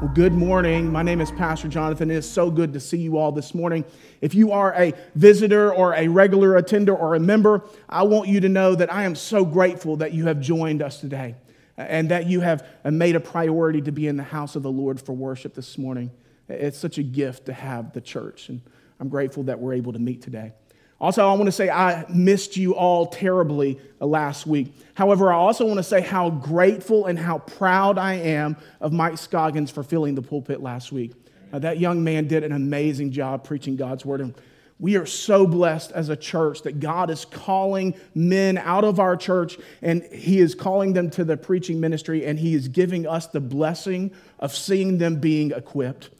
Well, good morning. My name is Pastor Jonathan. It is so good to see you all this morning. If you are a visitor or a regular attender or a member, I want you to know that I am so grateful that you have joined us today and that you have made a priority to be in the house of the Lord for worship this morning. It's such a gift to have the church, and I'm grateful that we're able to meet today. Also, I want to say I missed you all terribly uh, last week. However, I also want to say how grateful and how proud I am of Mike Scoggins for filling the pulpit last week. Uh, that young man did an amazing job preaching God's word. And we are so blessed as a church that God is calling men out of our church and He is calling them to the preaching ministry and He is giving us the blessing of seeing them being equipped.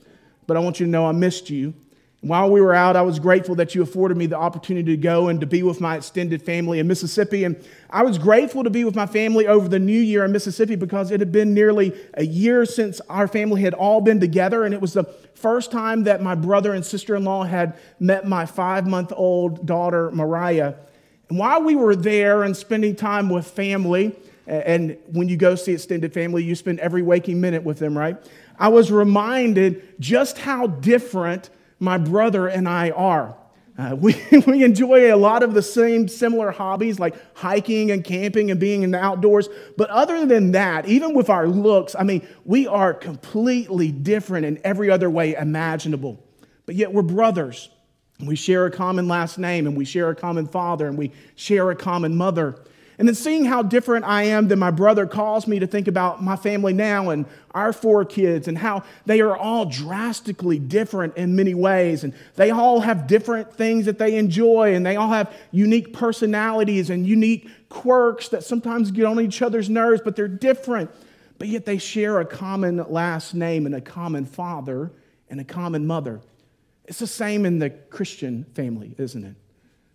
But I want you to know I missed you. While we were out, I was grateful that you afforded me the opportunity to go and to be with my extended family in Mississippi. And I was grateful to be with my family over the new year in Mississippi because it had been nearly a year since our family had all been together. And it was the first time that my brother and sister in law had met my five month old daughter, Mariah. And while we were there and spending time with family, and when you go see extended family, you spend every waking minute with them, right? I was reminded just how different my brother and I are. Uh, we, we enjoy a lot of the same similar hobbies like hiking and camping and being in the outdoors. But other than that, even with our looks, I mean, we are completely different in every other way imaginable. But yet we're brothers. We share a common last name and we share a common father and we share a common mother. And then seeing how different I am than my brother caused me to think about my family now and our four kids and how they are all drastically different in many ways. And they all have different things that they enjoy and they all have unique personalities and unique quirks that sometimes get on each other's nerves, but they're different. But yet they share a common last name and a common father and a common mother. It's the same in the Christian family, isn't it?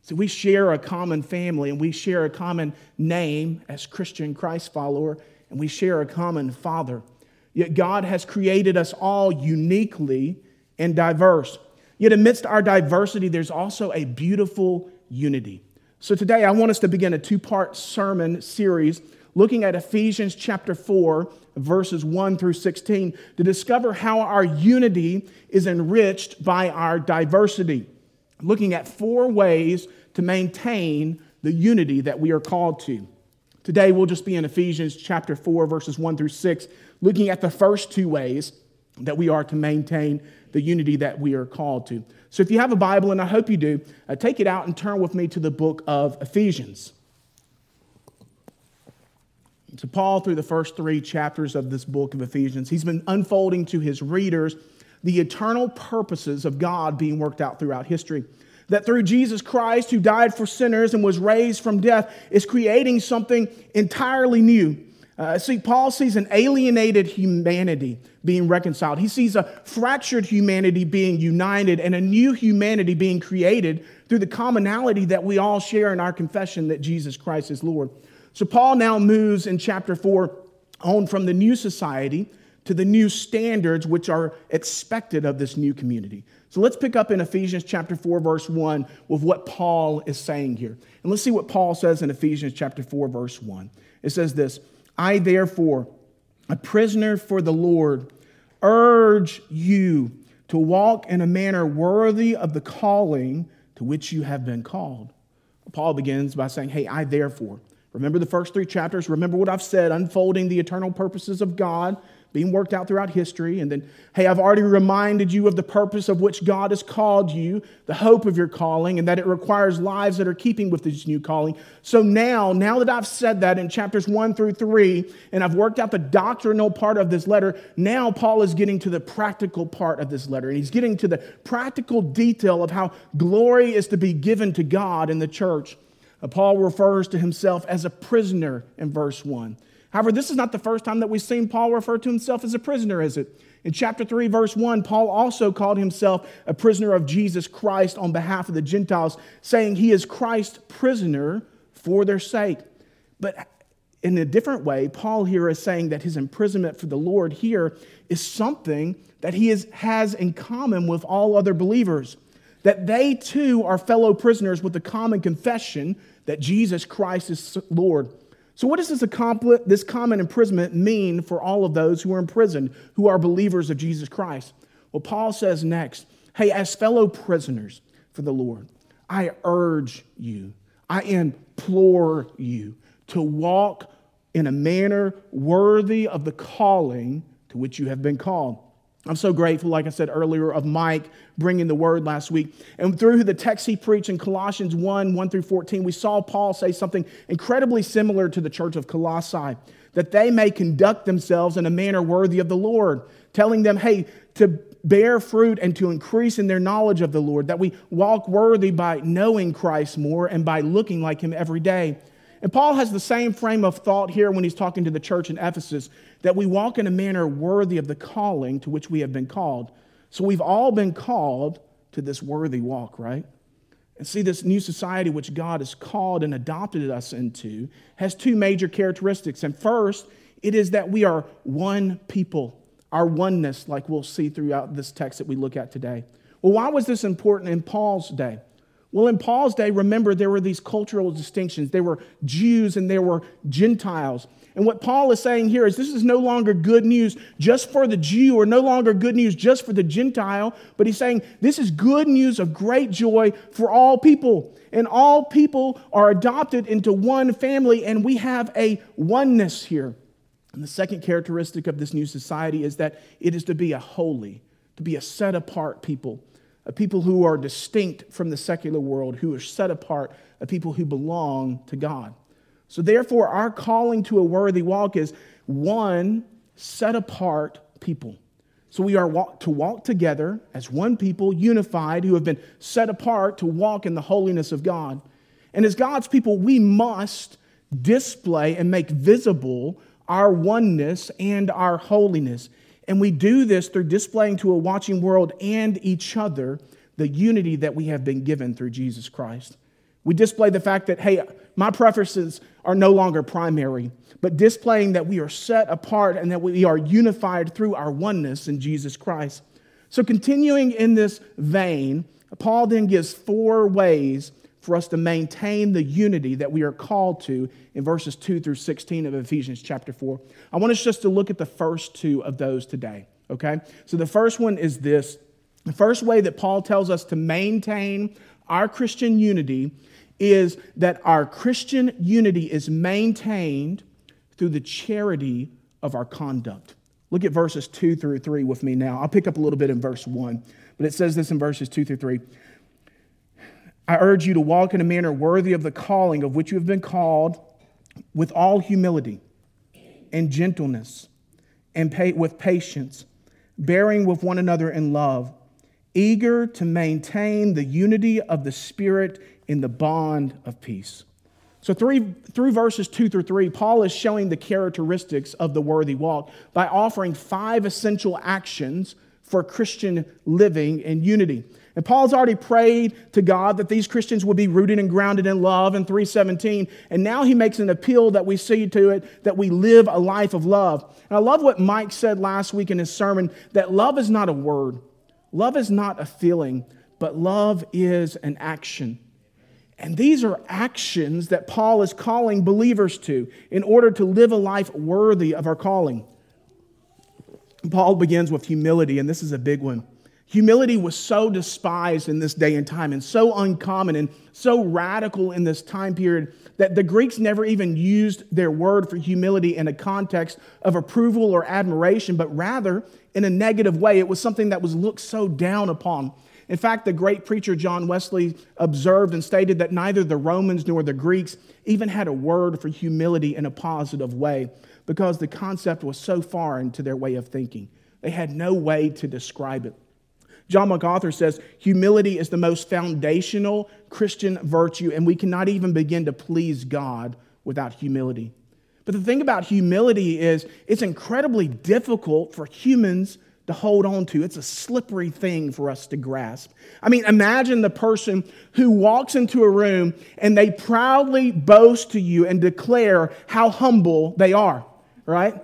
So we share a common family and we share a common name as Christian Christ follower and we share a common father. Yet God has created us all uniquely and diverse. Yet amidst our diversity, there's also a beautiful unity. So today I want us to begin a two part sermon series looking at Ephesians chapter 4, verses 1 through 16, to discover how our unity is enriched by our diversity looking at four ways to maintain the unity that we are called to. Today, we'll just be in Ephesians chapter 4, verses 1 through 6, looking at the first two ways that we are to maintain the unity that we are called to. So, if you have a Bible, and I hope you do, uh, take it out and turn with me to the book of Ephesians. So, Paul, through the first three chapters of this book of Ephesians, he's been unfolding to his readers the eternal purposes of God being worked out throughout history. That through Jesus Christ, who died for sinners and was raised from death, is creating something entirely new. Uh, see, Paul sees an alienated humanity being reconciled. He sees a fractured humanity being united and a new humanity being created through the commonality that we all share in our confession that Jesus Christ is Lord. So, Paul now moves in chapter 4 on from the new society to the new standards which are expected of this new community. So let's pick up in Ephesians chapter 4 verse 1 with what Paul is saying here. And let's see what Paul says in Ephesians chapter 4 verse 1. It says this, I therefore, a prisoner for the Lord, urge you to walk in a manner worthy of the calling to which you have been called. Paul begins by saying, Hey, I therefore. Remember the first three chapters. Remember what I've said, unfolding the eternal purposes of God being worked out throughout history. And then, hey, I've already reminded you of the purpose of which God has called you, the hope of your calling, and that it requires lives that are keeping with this new calling. So now, now that I've said that in chapters one through three, and I've worked out the doctrinal part of this letter, now Paul is getting to the practical part of this letter. And he's getting to the practical detail of how glory is to be given to God in the church. Uh, Paul refers to himself as a prisoner in verse 1. However, this is not the first time that we've seen Paul refer to himself as a prisoner, is it? In chapter 3, verse 1, Paul also called himself a prisoner of Jesus Christ on behalf of the Gentiles, saying he is Christ's prisoner for their sake. But in a different way, Paul here is saying that his imprisonment for the Lord here is something that he is, has in common with all other believers. That they too are fellow prisoners with the common confession that Jesus Christ is Lord. So, what does this, this common imprisonment mean for all of those who are imprisoned, who are believers of Jesus Christ? Well, Paul says next, hey, as fellow prisoners for the Lord, I urge you, I implore you to walk in a manner worthy of the calling to which you have been called. I'm so grateful, like I said earlier, of Mike bringing the word last week. And through the text he preached in Colossians 1 1 through 14, we saw Paul say something incredibly similar to the church of Colossae that they may conduct themselves in a manner worthy of the Lord, telling them, hey, to bear fruit and to increase in their knowledge of the Lord, that we walk worthy by knowing Christ more and by looking like him every day. And Paul has the same frame of thought here when he's talking to the church in Ephesus that we walk in a manner worthy of the calling to which we have been called. So we've all been called to this worthy walk, right? And see, this new society which God has called and adopted us into has two major characteristics. And first, it is that we are one people, our oneness, like we'll see throughout this text that we look at today. Well, why was this important in Paul's day? Well, in Paul's day, remember, there were these cultural distinctions. There were Jews and there were Gentiles. And what Paul is saying here is this is no longer good news just for the Jew or no longer good news just for the Gentile, but he's saying this is good news of great joy for all people. And all people are adopted into one family, and we have a oneness here. And the second characteristic of this new society is that it is to be a holy, to be a set apart people a people who are distinct from the secular world, who are set apart, a people who belong to God. So, therefore, our calling to a worthy walk is one set apart people. So, we are walk, to walk together as one people, unified, who have been set apart to walk in the holiness of God. And as God's people, we must display and make visible our oneness and our holiness. And we do this through displaying to a watching world and each other the unity that we have been given through Jesus Christ. We display the fact that, hey, my preferences are no longer primary, but displaying that we are set apart and that we are unified through our oneness in Jesus Christ. So, continuing in this vein, Paul then gives four ways for us to maintain the unity that we are called to in verses 2 through 16 of Ephesians chapter 4. I want us just to look at the first two of those today, okay? So the first one is this the first way that Paul tells us to maintain our Christian unity is that our Christian unity is maintained through the charity of our conduct. Look at verses 2 through 3 with me now. I'll pick up a little bit in verse 1, but it says this in verses 2 through 3. I urge you to walk in a manner worthy of the calling of which you have been called with all humility and gentleness and pay, with patience, bearing with one another in love, eager to maintain the unity of the Spirit in the bond of peace. So, three, through verses two through three, Paul is showing the characteristics of the worthy walk by offering five essential actions for Christian living and unity. And Paul's already prayed to God that these Christians would be rooted and grounded in love in 317. And now he makes an appeal that we see to it that we live a life of love. And I love what Mike said last week in his sermon that love is not a word, love is not a feeling, but love is an action. And these are actions that Paul is calling believers to in order to live a life worthy of our calling. Paul begins with humility, and this is a big one. Humility was so despised in this day and time and so uncommon and so radical in this time period that the Greeks never even used their word for humility in a context of approval or admiration, but rather in a negative way. It was something that was looked so down upon. In fact, the great preacher John Wesley observed and stated that neither the Romans nor the Greeks even had a word for humility in a positive way because the concept was so foreign to their way of thinking. They had no way to describe it. John MacArthur says humility is the most foundational Christian virtue, and we cannot even begin to please God without humility. But the thing about humility is it's incredibly difficult for humans to hold on to. It's a slippery thing for us to grasp. I mean, imagine the person who walks into a room and they proudly boast to you and declare how humble they are, right?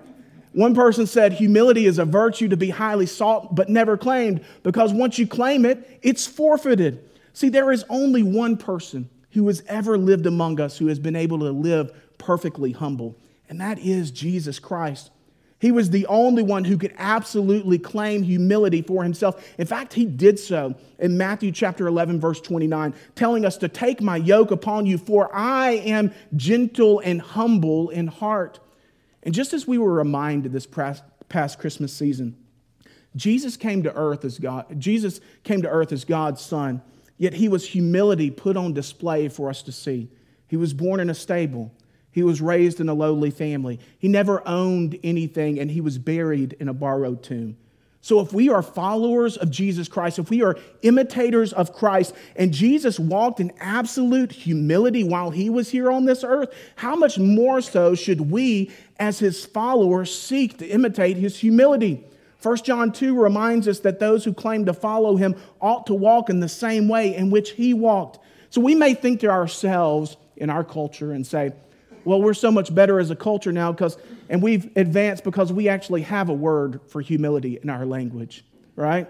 One person said humility is a virtue to be highly sought but never claimed because once you claim it, it's forfeited. See, there is only one person who has ever lived among us who has been able to live perfectly humble, and that is Jesus Christ. He was the only one who could absolutely claim humility for himself. In fact, he did so in Matthew chapter 11, verse 29, telling us to take my yoke upon you, for I am gentle and humble in heart. And just as we were reminded this past Christmas season, Jesus came to earth as God. Jesus came to earth as God's son, yet he was humility put on display for us to see. He was born in a stable. He was raised in a lowly family. He never owned anything, and he was buried in a borrowed tomb. So, if we are followers of Jesus Christ, if we are imitators of Christ, and Jesus walked in absolute humility while he was here on this earth, how much more so should we, as his followers, seek to imitate his humility? 1 John 2 reminds us that those who claim to follow him ought to walk in the same way in which he walked. So, we may think to ourselves in our culture and say, well, we're so much better as a culture now because, and we've advanced because we actually have a word for humility in our language, right?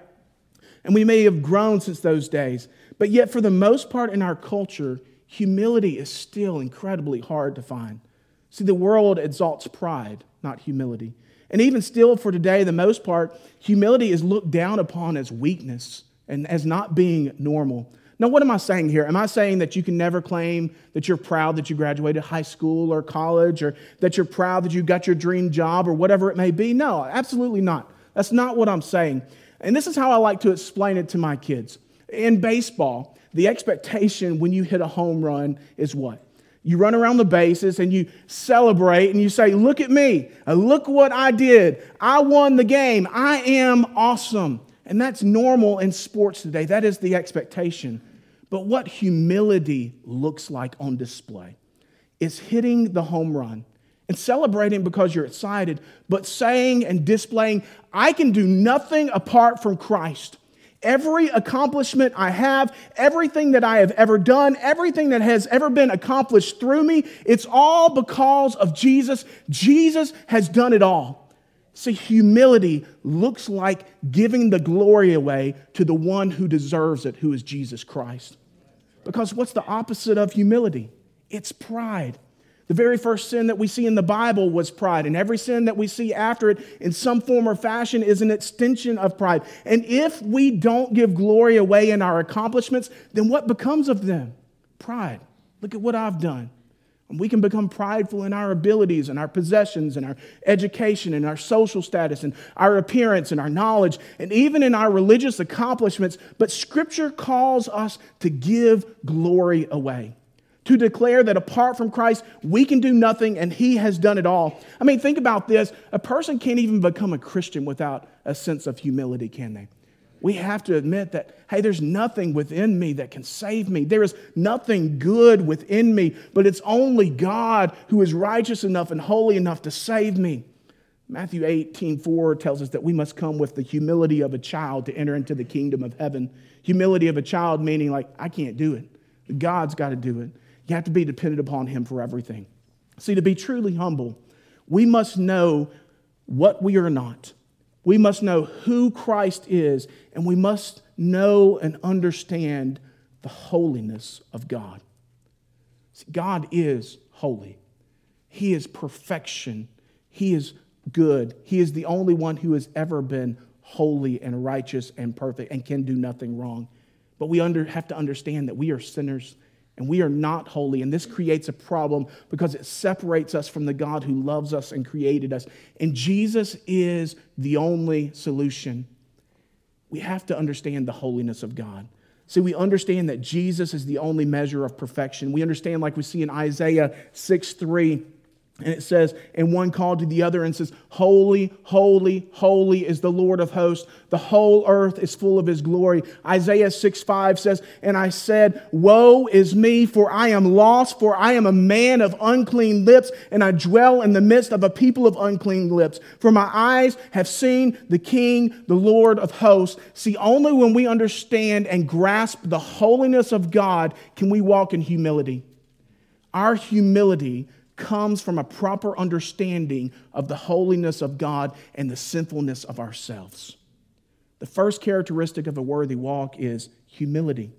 And we may have grown since those days, but yet for the most part in our culture, humility is still incredibly hard to find. See, the world exalts pride, not humility. And even still for today, the most part, humility is looked down upon as weakness and as not being normal. Now, what am I saying here? Am I saying that you can never claim that you're proud that you graduated high school or college or that you're proud that you got your dream job or whatever it may be? No, absolutely not. That's not what I'm saying. And this is how I like to explain it to my kids. In baseball, the expectation when you hit a home run is what? You run around the bases and you celebrate and you say, Look at me. Uh, look what I did. I won the game. I am awesome. And that's normal in sports today. That is the expectation. But what humility looks like on display is hitting the home run and celebrating because you're excited, but saying and displaying, I can do nothing apart from Christ. Every accomplishment I have, everything that I have ever done, everything that has ever been accomplished through me, it's all because of Jesus. Jesus has done it all. See, humility looks like giving the glory away to the one who deserves it, who is Jesus Christ. Because what's the opposite of humility? It's pride. The very first sin that we see in the Bible was pride, and every sin that we see after it in some form or fashion is an extension of pride. And if we don't give glory away in our accomplishments, then what becomes of them? Pride. Look at what I've done. And we can become prideful in our abilities and our possessions and our education and our social status and our appearance and our knowledge and even in our religious accomplishments. But Scripture calls us to give glory away, to declare that apart from Christ, we can do nothing and He has done it all. I mean, think about this a person can't even become a Christian without a sense of humility, can they? We have to admit that, hey, there's nothing within me that can save me. There is nothing good within me, but it's only God who is righteous enough and holy enough to save me. Matthew 18, 4 tells us that we must come with the humility of a child to enter into the kingdom of heaven. Humility of a child meaning, like, I can't do it. God's got to do it. You have to be dependent upon Him for everything. See, to be truly humble, we must know what we are not we must know who Christ is, and we must know and understand the holiness of God. See, God is holy, He is perfection, He is good. He is the only one who has ever been holy and righteous and perfect and can do nothing wrong. But we under, have to understand that we are sinners and we are not holy. And this creates a problem because it separates us from the God who loves us and created us. And Jesus is the only solution. We have to understand the holiness of God. See, we understand that Jesus is the only measure of perfection. We understand, like we see in Isaiah 6 3 and it says, and one called to the other and says, Holy, holy, holy is the Lord of hosts. The whole earth is full of his glory. Isaiah 6 5 says, And I said, Woe is me, for I am lost, for I am a man of unclean lips, and I dwell in the midst of a people of unclean lips. For my eyes have seen the King, the Lord of hosts. See, only when we understand and grasp the holiness of God can we walk in humility. Our humility comes from a proper understanding of the holiness of God and the sinfulness of ourselves. The first characteristic of a worthy walk is humility.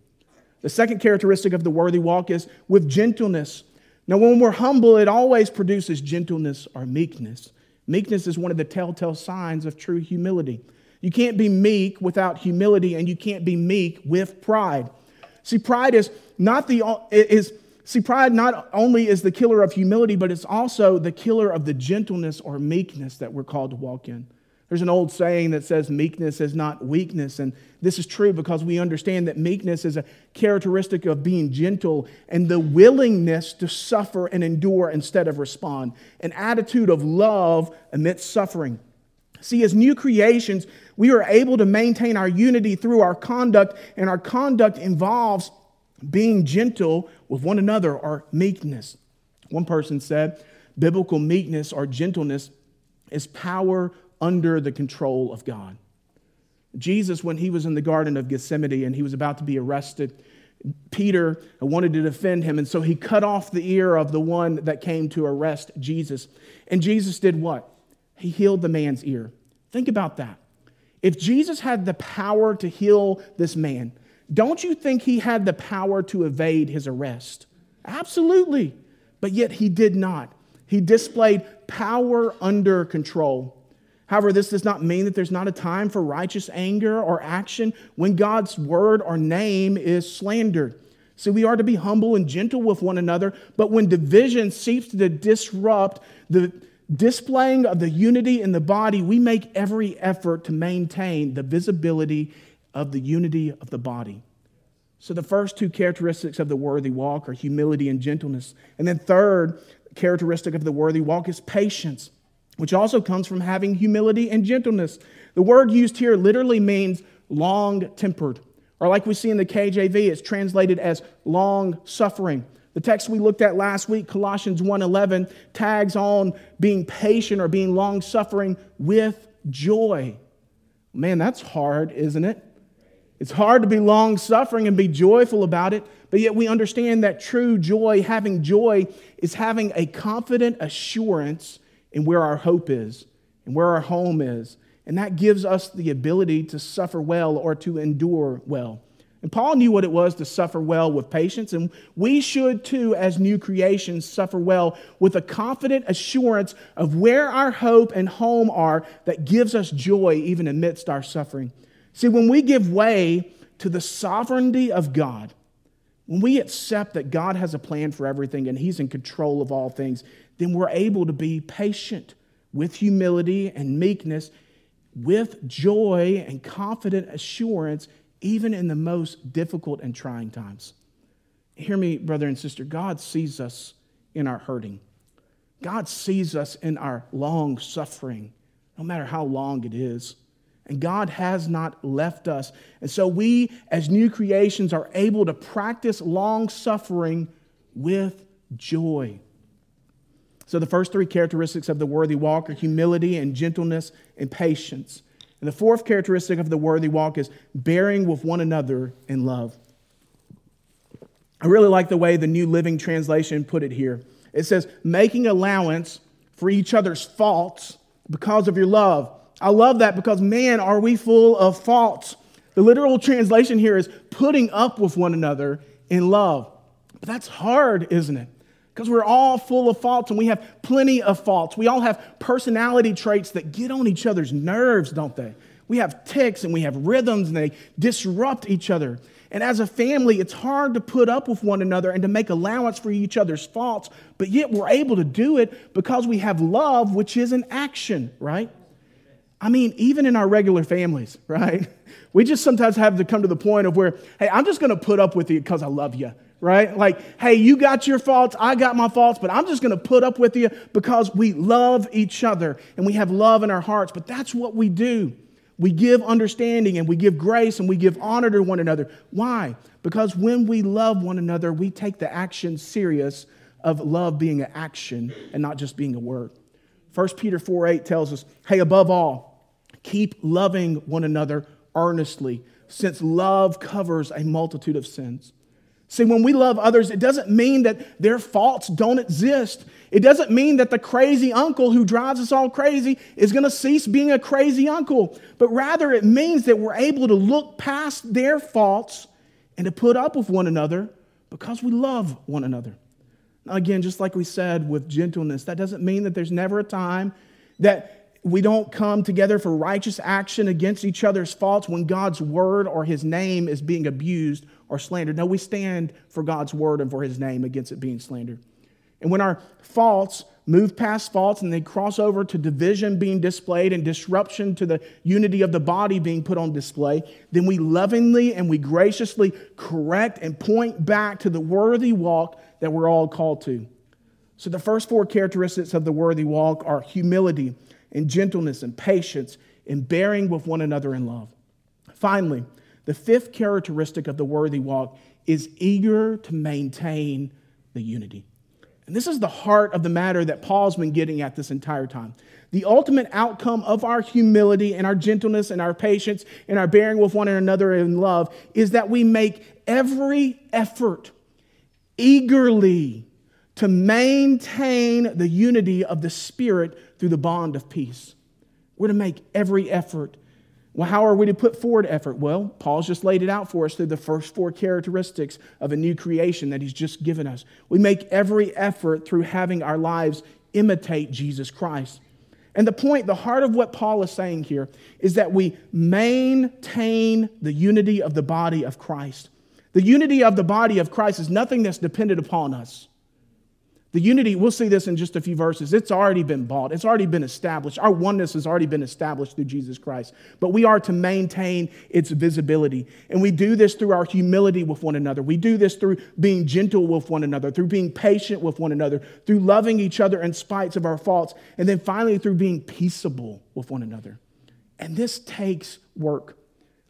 The second characteristic of the worthy walk is with gentleness. Now, when we're humble, it always produces gentleness or meekness. Meekness is one of the telltale signs of true humility. You can't be meek without humility, and you can't be meek with pride. See, pride is not the is see pride not only is the killer of humility, but it's also the killer of the gentleness or meekness that we're called to walk in. There's an old saying that says meekness is not weakness. And this is true because we understand that meekness is a characteristic of being gentle and the willingness to suffer and endure instead of respond, an attitude of love amidst suffering. See, as new creations, we are able to maintain our unity through our conduct, and our conduct involves being gentle with one another or meekness. One person said, biblical meekness or gentleness is power under the control of God. Jesus, when he was in the Garden of Gethsemane and he was about to be arrested, Peter wanted to defend him, and so he cut off the ear of the one that came to arrest Jesus. And Jesus did what? He healed the man's ear. Think about that. If Jesus had the power to heal this man, don't you think he had the power to evade his arrest? Absolutely. But yet he did not. He displayed power under control. However, this does not mean that there's not a time for righteous anger or action when God's word or name is slandered. See, we are to be humble and gentle with one another, but when division seeks to disrupt the displaying of the unity in the body, we make every effort to maintain the visibility of the unity of the body. So the first two characteristics of the worthy walk are humility and gentleness. And then third characteristic of the worthy walk is patience which also comes from having humility and gentleness. The word used here literally means long tempered, or like we see in the KJV, it's translated as long suffering. The text we looked at last week, Colossians 1:11, tags on being patient or being long suffering with joy. Man, that's hard, isn't it? It's hard to be long suffering and be joyful about it, but yet we understand that true joy, having joy, is having a confident assurance and where our hope is and where our home is. And that gives us the ability to suffer well or to endure well. And Paul knew what it was to suffer well with patience, and we should too, as new creations, suffer well with a confident assurance of where our hope and home are that gives us joy even amidst our suffering. See, when we give way to the sovereignty of God, when we accept that God has a plan for everything and He's in control of all things, then we're able to be patient with humility and meekness, with joy and confident assurance, even in the most difficult and trying times. Hear me, brother and sister. God sees us in our hurting. God sees us in our long suffering, no matter how long it is. And God has not left us. And so we, as new creations, are able to practice long suffering with joy. So, the first three characteristics of the worthy walk are humility and gentleness and patience. And the fourth characteristic of the worthy walk is bearing with one another in love. I really like the way the New Living Translation put it here. It says, making allowance for each other's faults because of your love. I love that because, man, are we full of faults. The literal translation here is putting up with one another in love. But that's hard, isn't it? Because we're all full of faults and we have plenty of faults. We all have personality traits that get on each other's nerves, don't they? We have ticks and we have rhythms and they disrupt each other. And as a family, it's hard to put up with one another and to make allowance for each other's faults, but yet we're able to do it because we have love, which is an action, right? I mean, even in our regular families, right? We just sometimes have to come to the point of where, hey, I'm just going to put up with you because I love you, right? Like, hey, you got your faults, I got my faults, but I'm just going to put up with you because we love each other and we have love in our hearts. But that's what we do. We give understanding and we give grace and we give honor to one another. Why? Because when we love one another, we take the action serious of love being an action and not just being a word. 1 Peter 4 8 tells us, hey, above all, keep loving one another earnestly, since love covers a multitude of sins. See, when we love others, it doesn't mean that their faults don't exist. It doesn't mean that the crazy uncle who drives us all crazy is going to cease being a crazy uncle. But rather, it means that we're able to look past their faults and to put up with one another because we love one another. Now, again, just like we said with gentleness, that doesn't mean that there's never a time that we don't come together for righteous action against each other's faults when God's word or his name is being abused or slandered. No, we stand for God's word and for his name against it being slandered. And when our faults move past faults and they cross over to division being displayed and disruption to the unity of the body being put on display, then we lovingly and we graciously correct and point back to the worthy walk that we're all called to. So, the first four characteristics of the worthy walk are humility and gentleness and patience and bearing with one another in love. Finally, the fifth characteristic of the worthy walk is eager to maintain the unity. And this is the heart of the matter that Paul's been getting at this entire time. The ultimate outcome of our humility and our gentleness and our patience and our bearing with one another in love is that we make every effort eagerly to maintain the unity of the Spirit through the bond of peace. We're to make every effort well, how are we to put forward effort? Well, Paul's just laid it out for us through the first four characteristics of a new creation that he's just given us. We make every effort through having our lives imitate Jesus Christ. And the point, the heart of what Paul is saying here is that we maintain the unity of the body of Christ. The unity of the body of Christ is nothing that's dependent upon us. The unity, we'll see this in just a few verses. It's already been bought, it's already been established. Our oneness has already been established through Jesus Christ. But we are to maintain its visibility. And we do this through our humility with one another. We do this through being gentle with one another, through being patient with one another, through loving each other in spite of our faults, and then finally through being peaceable with one another. And this takes work.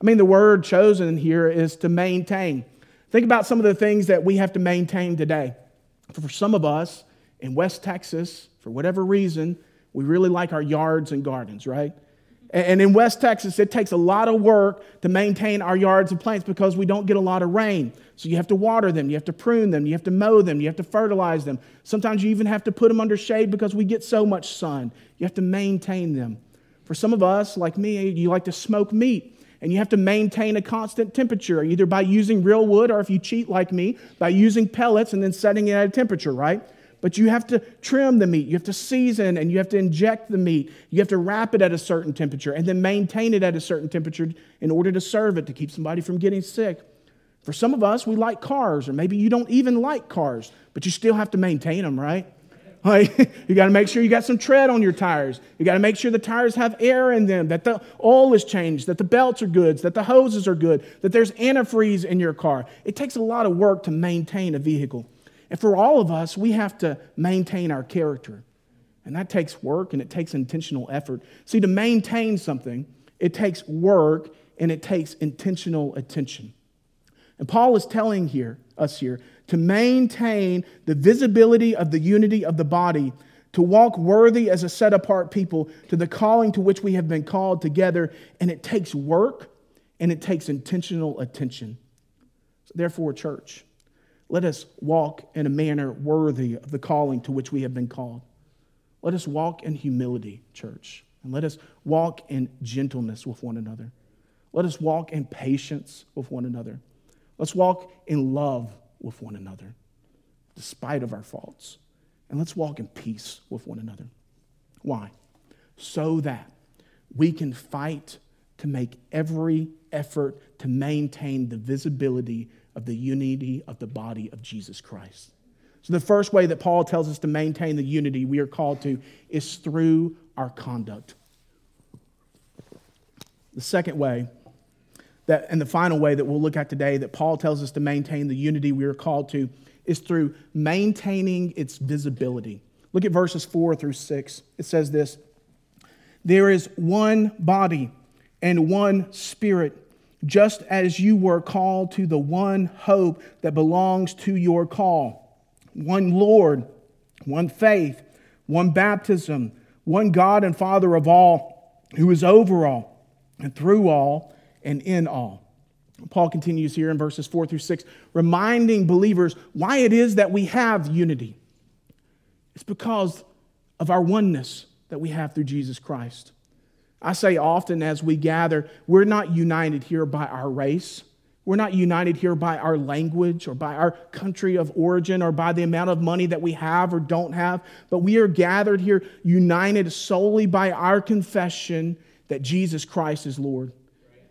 I mean, the word chosen here is to maintain. Think about some of the things that we have to maintain today. For some of us in West Texas, for whatever reason, we really like our yards and gardens, right? And in West Texas, it takes a lot of work to maintain our yards and plants because we don't get a lot of rain. So you have to water them, you have to prune them, you have to mow them, you have to fertilize them. Sometimes you even have to put them under shade because we get so much sun. You have to maintain them. For some of us, like me, you like to smoke meat and you have to maintain a constant temperature, either by using real wood or if you cheat like me, by using pellets and then setting it at a temperature, right? But you have to trim the meat, you have to season, and you have to inject the meat. You have to wrap it at a certain temperature and then maintain it at a certain temperature in order to serve it to keep somebody from getting sick. For some of us, we like cars, or maybe you don't even like cars, but you still have to maintain them, right? Like, you got to make sure you got some tread on your tires. You got to make sure the tires have air in them, that the oil is changed, that the belts are good, that the hoses are good, that there's antifreeze in your car. It takes a lot of work to maintain a vehicle. And for all of us, we have to maintain our character. And that takes work and it takes intentional effort. See, to maintain something, it takes work and it takes intentional attention. And Paul is telling here, us here to maintain the visibility of the unity of the body, to walk worthy as a set apart people to the calling to which we have been called together. And it takes work and it takes intentional attention. Therefore, church, let us walk in a manner worthy of the calling to which we have been called. Let us walk in humility, church, and let us walk in gentleness with one another. Let us walk in patience with one another. Let's walk in love with one another, despite of our faults. And let's walk in peace with one another. Why? So that we can fight to make every effort to maintain the visibility of the unity of the body of Jesus Christ. So, the first way that Paul tells us to maintain the unity we are called to is through our conduct. The second way that, and the final way that we'll look at today that Paul tells us to maintain the unity we are called to is through maintaining its visibility. Look at verses 4 through 6. It says this There is one body and one spirit, just as you were called to the one hope that belongs to your call. One Lord, one faith, one baptism, one God and Father of all, who is over all and through all and in all. Paul continues here in verses 4 through 6, reminding believers why it is that we have unity. It's because of our oneness that we have through Jesus Christ. I say often as we gather, we're not united here by our race, We're not united here by our language or by our country of origin or by the amount of money that we have or don't have, but we are gathered here united solely by our confession that Jesus Christ is Lord.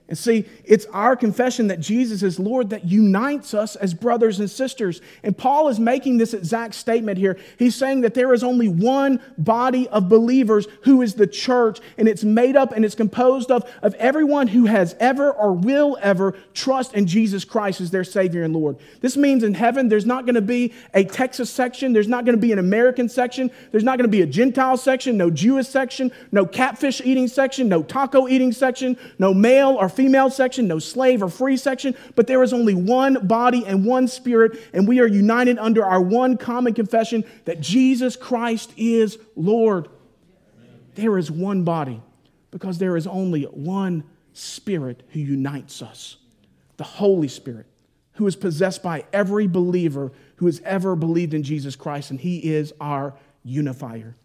And see, it's our confession that Jesus is Lord that unites us as brothers and sisters. And Paul is making this exact statement here. He's saying that there is only one body of believers who is the church, and it's made up and it's composed of, of everyone who has ever or will ever trust in Jesus Christ as their Savior and Lord. This means in heaven, there's not going to be a Texas section, there's not going to be an American section, there's not going to be a Gentile section, no Jewish section, no catfish eating section, no taco eating section, no male or female section, no slave or free section, but there is only one body and one spirit, and we are united under our one common confession that Jesus Christ is Lord. There is one body because there is only one spirit who unites us the Holy Spirit, who is possessed by every believer who has ever believed in Jesus Christ, and he is our unifier.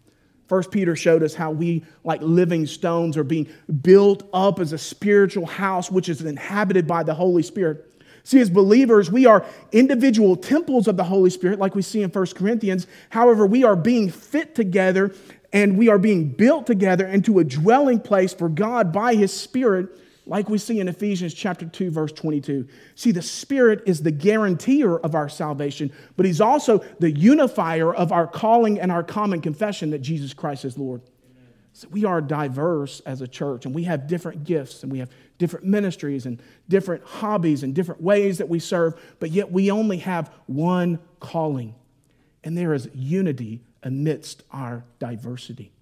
First Peter showed us how we, like living stones, are being built up as a spiritual house which is inhabited by the Holy Spirit. See, as believers, we are individual temples of the Holy Spirit, like we see in 1 Corinthians. However, we are being fit together and we are being built together into a dwelling place for God by His Spirit like we see in Ephesians chapter 2 verse 22. See, the Spirit is the guarantor of our salvation, but he's also the unifier of our calling and our common confession that Jesus Christ is Lord. So we are diverse as a church and we have different gifts and we have different ministries and different hobbies and different ways that we serve, but yet we only have one calling. And there is unity amidst our diversity.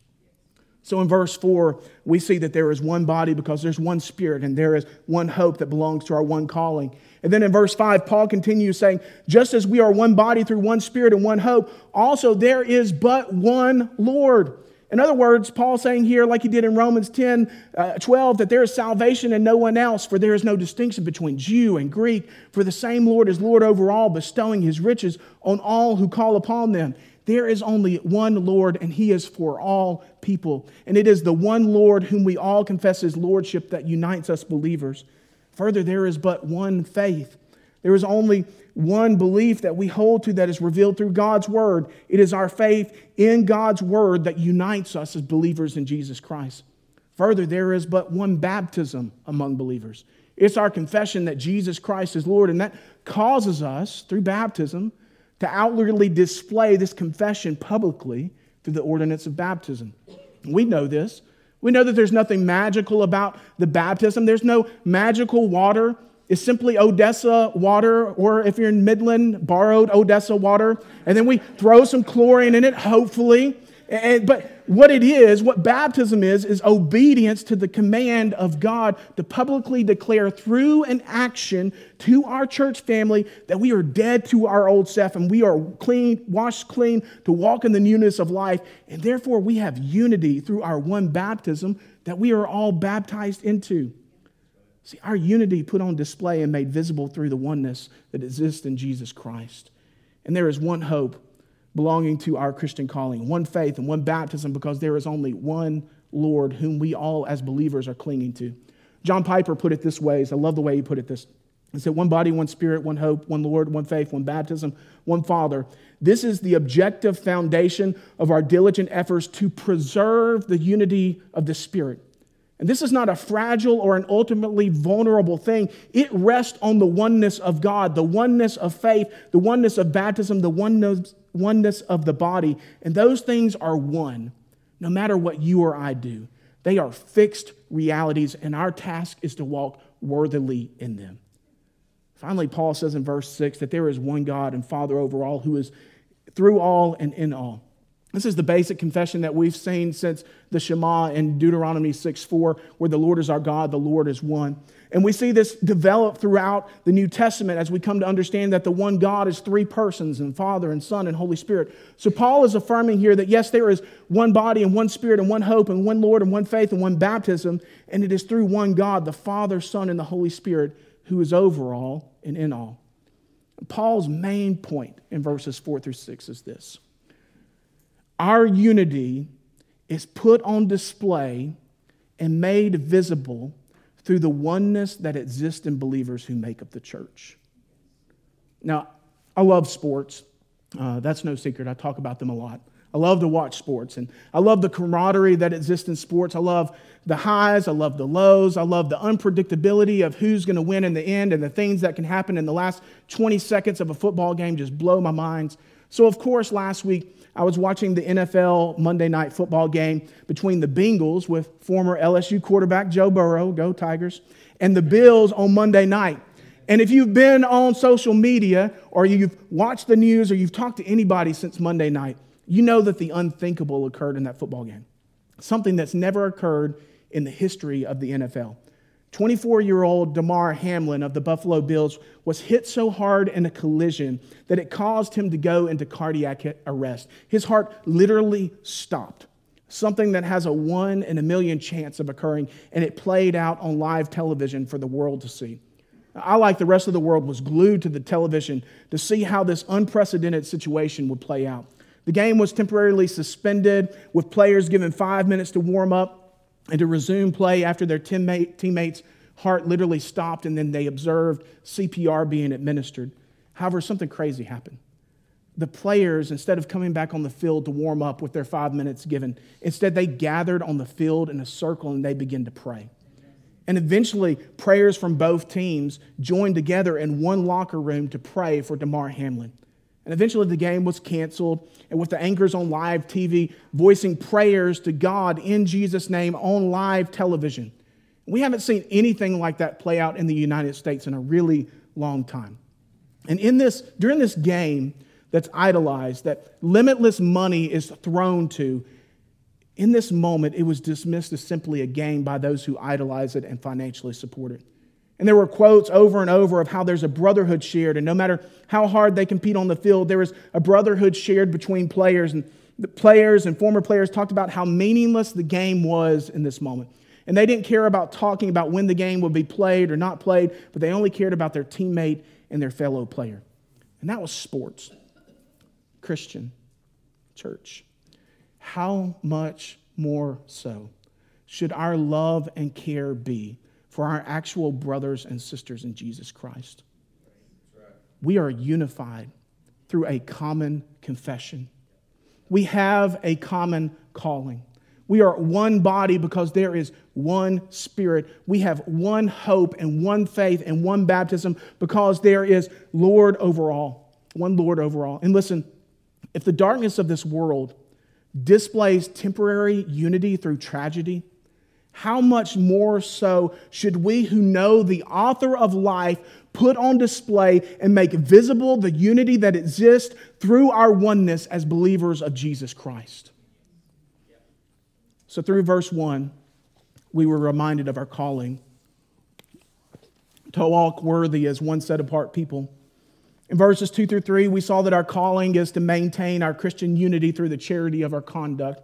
So in verse 4, we see that there is one body because there's one spirit and there is one hope that belongs to our one calling. And then in verse 5, Paul continues saying, Just as we are one body through one spirit and one hope, also there is but one Lord. In other words, Paul saying here, like he did in Romans 10 uh, 12, that there is salvation in no one else, for there is no distinction between Jew and Greek, for the same Lord is Lord over all, bestowing his riches on all who call upon them. There is only one Lord, and he is for all people. And it is the one Lord whom we all confess his lordship that unites us believers. Further, there is but one faith. There is only one belief that we hold to that is revealed through God's word. It is our faith in God's word that unites us as believers in Jesus Christ. Further, there is but one baptism among believers. It's our confession that Jesus Christ is Lord, and that causes us, through baptism, to outwardly display this confession publicly through the ordinance of baptism. We know this. We know that there's nothing magical about the baptism. There's no magical water. It's simply Odessa water, or if you're in Midland, borrowed Odessa water. And then we throw some chlorine in it, hopefully. And, but what it is, what baptism is, is obedience to the command of God to publicly declare through an action to our church family that we are dead to our old self and we are clean, washed clean to walk in the newness of life. And therefore, we have unity through our one baptism that we are all baptized into. See, our unity put on display and made visible through the oneness that exists in Jesus Christ. And there is one hope belonging to our Christian calling, one faith and one baptism, because there is only one Lord whom we all as believers are clinging to. John Piper put it this way. I love the way he put it this. He said, One body, one spirit, one hope, one Lord, one faith, one baptism, one Father. This is the objective foundation of our diligent efforts to preserve the unity of the Spirit. And this is not a fragile or an ultimately vulnerable thing. It rests on the oneness of God, the oneness of faith, the oneness of baptism, the oneness oneness of the body, and those things are one, no matter what you or I do. They are fixed realities, and our task is to walk worthily in them. Finally, Paul says in verse 6 that there is one God and Father over all who is through all and in all. This is the basic confession that we've seen since the Shema in Deuteronomy 6 4, where the Lord is our God, the Lord is one. And we see this develop throughout the New Testament as we come to understand that the one God is three persons and Father and Son and Holy Spirit. So Paul is affirming here that yes, there is one body and one Spirit and one hope and one Lord and one faith and one baptism. And it is through one God, the Father, Son, and the Holy Spirit, who is over all and in all. Paul's main point in verses 4 through 6 is this our unity is put on display and made visible through the oneness that exists in believers who make up the church. Now, I love sports. Uh, that's no secret. I talk about them a lot. I love to watch sports, and I love the camaraderie that exists in sports. I love the highs, I love the lows, I love the unpredictability of who's going to win in the end, and the things that can happen in the last 20 seconds of a football game just blow my mind. So, of course, last week I was watching the NFL Monday night football game between the Bengals with former LSU quarterback Joe Burrow, go Tigers, and the Bills on Monday night. And if you've been on social media or you've watched the news or you've talked to anybody since Monday night, you know that the unthinkable occurred in that football game. Something that's never occurred in the history of the NFL. 24 year old Damar Hamlin of the Buffalo Bills was hit so hard in a collision that it caused him to go into cardiac arrest. His heart literally stopped, something that has a one in a million chance of occurring, and it played out on live television for the world to see. I, like the rest of the world, was glued to the television to see how this unprecedented situation would play out. The game was temporarily suspended, with players given five minutes to warm up and to resume play after their teammates' heart literally stopped and then they observed CPR being administered. However, something crazy happened. The players, instead of coming back on the field to warm up with their five minutes given, instead they gathered on the field in a circle and they began to pray. And eventually, prayers from both teams joined together in one locker room to pray for Damar Hamlin. And eventually the game was canceled, and with the anchors on live TV voicing prayers to God in Jesus' name on live television. We haven't seen anything like that play out in the United States in a really long time. And in this, during this game that's idolized, that limitless money is thrown to, in this moment, it was dismissed as simply a game by those who idolize it and financially support it. And there were quotes over and over of how there's a brotherhood shared, and no matter how hard they compete on the field, there is a brotherhood shared between players. And the players and former players talked about how meaningless the game was in this moment. And they didn't care about talking about when the game would be played or not played, but they only cared about their teammate and their fellow player. And that was sports. Christian church. How much more so should our love and care be for our actual brothers and sisters in Jesus Christ. We are unified through a common confession. We have a common calling. We are one body because there is one spirit. We have one hope and one faith and one baptism because there is Lord over all, one Lord over all. And listen, if the darkness of this world displays temporary unity through tragedy, how much more so should we who know the author of life put on display and make visible the unity that exists through our oneness as believers of Jesus Christ? So, through verse 1, we were reminded of our calling to walk worthy as one set apart people. In verses 2 through 3, we saw that our calling is to maintain our Christian unity through the charity of our conduct.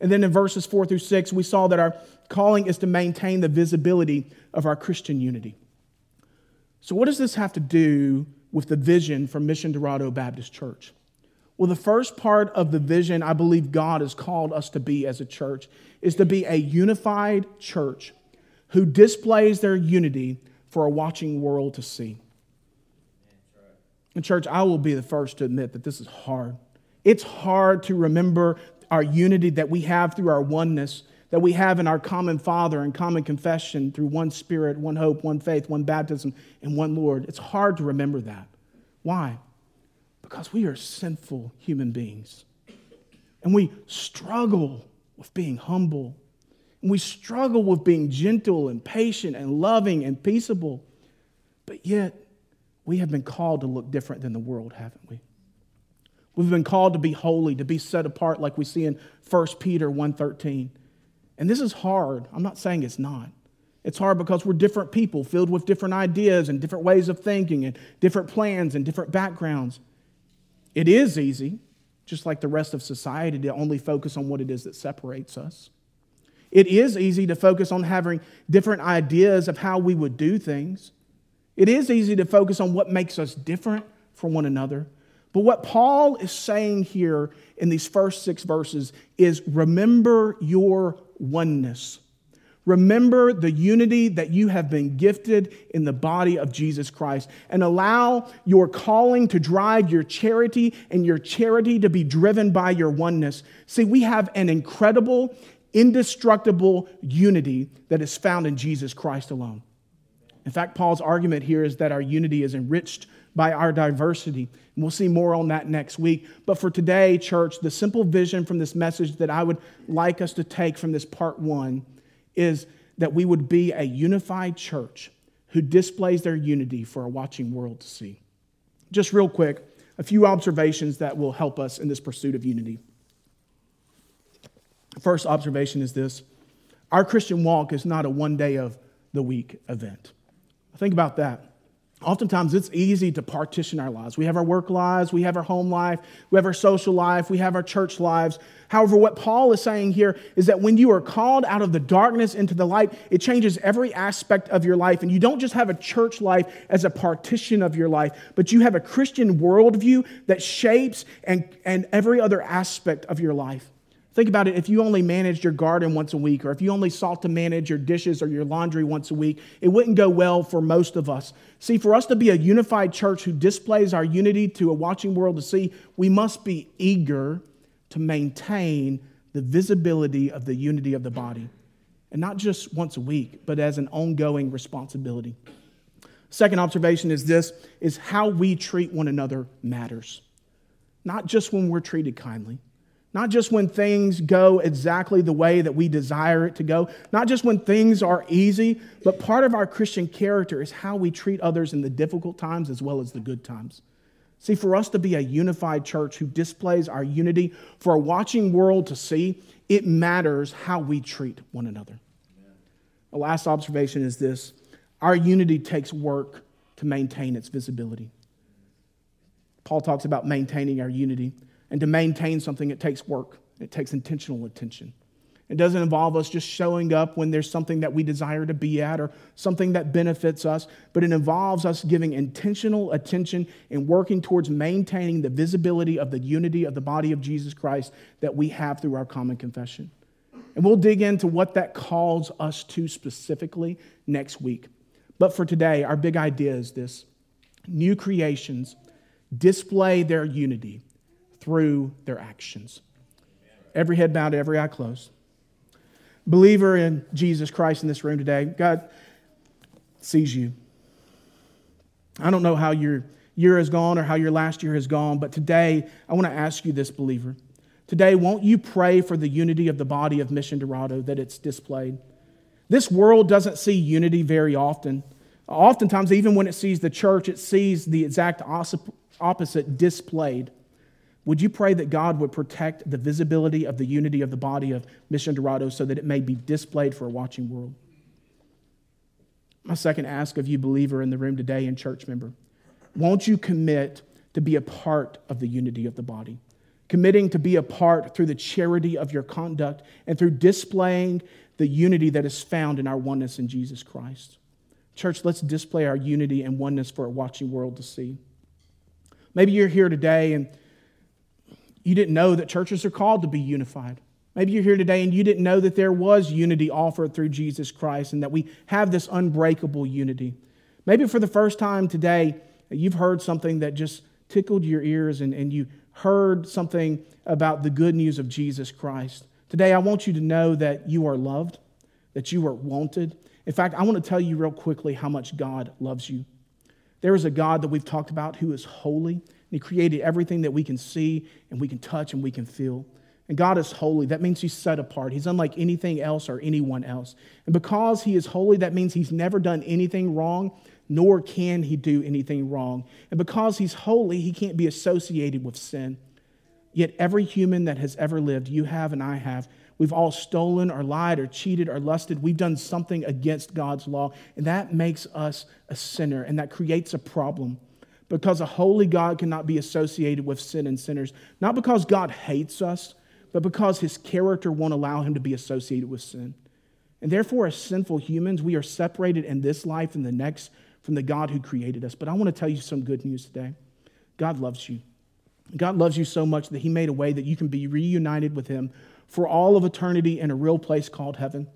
And then in verses 4 through 6, we saw that our calling is to maintain the visibility of our Christian unity. So, what does this have to do with the vision for Mission Dorado Baptist Church? Well, the first part of the vision I believe God has called us to be as a church is to be a unified church who displays their unity for a watching world to see. And, church, I will be the first to admit that this is hard. It's hard to remember our unity that we have through our oneness, that we have in our common Father and common confession through one Spirit, one hope, one faith, one baptism, and one Lord. It's hard to remember that. Why? Because we are sinful human beings. And we struggle with being humble. And we struggle with being gentle and patient and loving and peaceable. But yet, we have been called to look different than the world, haven't we? We've been called to be holy, to be set apart like we see in 1 Peter 1:13. And this is hard. I'm not saying it's not. It's hard because we're different people filled with different ideas and different ways of thinking and different plans and different backgrounds. It is easy, just like the rest of society, to only focus on what it is that separates us. It is easy to focus on having different ideas of how we would do things. It is easy to focus on what makes us different from one another. But what Paul is saying here in these first six verses is remember your oneness. Remember the unity that you have been gifted in the body of Jesus Christ and allow your calling to drive your charity and your charity to be driven by your oneness. See, we have an incredible, indestructible unity that is found in Jesus Christ alone. In fact, Paul's argument here is that our unity is enriched by our diversity. And we'll see more on that next week. But for today, church, the simple vision from this message that I would like us to take from this part one is that we would be a unified church who displays their unity for a watching world to see. Just real quick, a few observations that will help us in this pursuit of unity. First observation is this our Christian walk is not a one day of the week event. Think about that. Oftentimes, it's easy to partition our lives. We have our work lives, we have our home life, we have our social life, we have our church lives. However, what Paul is saying here is that when you are called out of the darkness into the light, it changes every aspect of your life. And you don't just have a church life as a partition of your life, but you have a Christian worldview that shapes and, and every other aspect of your life. Think about it if you only managed your garden once a week, or if you only sought to manage your dishes or your laundry once a week, it wouldn't go well for most of us. See, for us to be a unified church who displays our unity to a watching world to see, we must be eager to maintain the visibility of the unity of the body. And not just once a week, but as an ongoing responsibility. Second observation is this is how we treat one another matters. Not just when we're treated kindly not just when things go exactly the way that we desire it to go, not just when things are easy, but part of our Christian character is how we treat others in the difficult times as well as the good times. See, for us to be a unified church who displays our unity for a watching world to see, it matters how we treat one another. The last observation is this our unity takes work to maintain its visibility. Paul talks about maintaining our unity. And to maintain something, it takes work, it takes intentional attention. It doesn't involve us just showing up when there's something that we desire to be at or something that benefits us, but it involves us giving intentional attention and working towards maintaining the visibility of the unity of the body of Jesus Christ that we have through our common confession. And we'll dig into what that calls us to specifically next week. But for today, our big idea is this new creations display their unity through their actions. Every head bowed, every eye closed. Believer in Jesus Christ in this room today, God sees you. I don't know how your year has gone or how your last year has gone, but today I want to ask you this, believer. Today, won't you pray for the unity of the body of Mission Dorado that it's displayed? This world doesn't see unity very often. Oftentimes, even when it sees the church, it sees the exact opposite displayed. Would you pray that God would protect the visibility of the unity of the body of Mission Dorado so that it may be displayed for a watching world? My second ask of you, believer in the room today and church member, won't you commit to be a part of the unity of the body? Committing to be a part through the charity of your conduct and through displaying the unity that is found in our oneness in Jesus Christ. Church, let's display our unity and oneness for a watching world to see. Maybe you're here today and you didn't know that churches are called to be unified. Maybe you're here today and you didn't know that there was unity offered through Jesus Christ and that we have this unbreakable unity. Maybe for the first time today, you've heard something that just tickled your ears and, and you heard something about the good news of Jesus Christ. Today, I want you to know that you are loved, that you are wanted. In fact, I want to tell you real quickly how much God loves you. There is a God that we've talked about who is holy, he created everything that we can see and we can touch and we can feel. And God is holy. That means He's set apart. He's unlike anything else or anyone else. And because He is holy, that means He's never done anything wrong, nor can He do anything wrong. And because He's holy, He can't be associated with sin. Yet every human that has ever lived, you have and I have, we've all stolen or lied or cheated or lusted. We've done something against God's law. And that makes us a sinner, and that creates a problem because a holy God cannot be associated with sin and sinners. Not because God hates us, but because his character won't allow him to be associated with sin. And therefore, as sinful humans, we are separated in this life and the next from the God who created us. But I want to tell you some good news today God loves you. God loves you so much that he made a way that you can be reunited with him for all of eternity in a real place called heaven.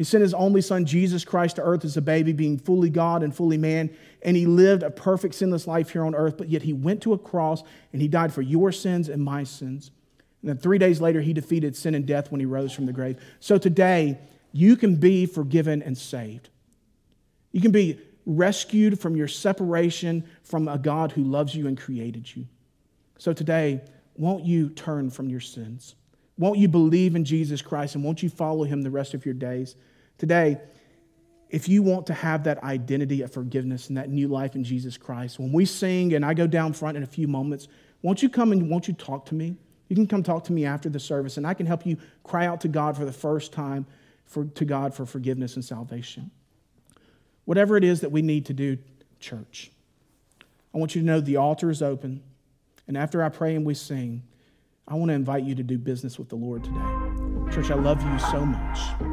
He sent his only son, Jesus Christ, to earth as a baby, being fully God and fully man. And he lived a perfect, sinless life here on earth, but yet he went to a cross and he died for your sins and my sins. And then three days later, he defeated sin and death when he rose from the grave. So today, you can be forgiven and saved. You can be rescued from your separation from a God who loves you and created you. So today, won't you turn from your sins? Won't you believe in Jesus Christ and won't you follow him the rest of your days? Today, if you want to have that identity of forgiveness and that new life in Jesus Christ, when we sing and I go down front in a few moments, won't you come and won't you talk to me? You can come talk to me after the service and I can help you cry out to God for the first time for, to God for forgiveness and salvation. Whatever it is that we need to do, church, I want you to know the altar is open. And after I pray and we sing, I want to invite you to do business with the Lord today. Church, I love you so much.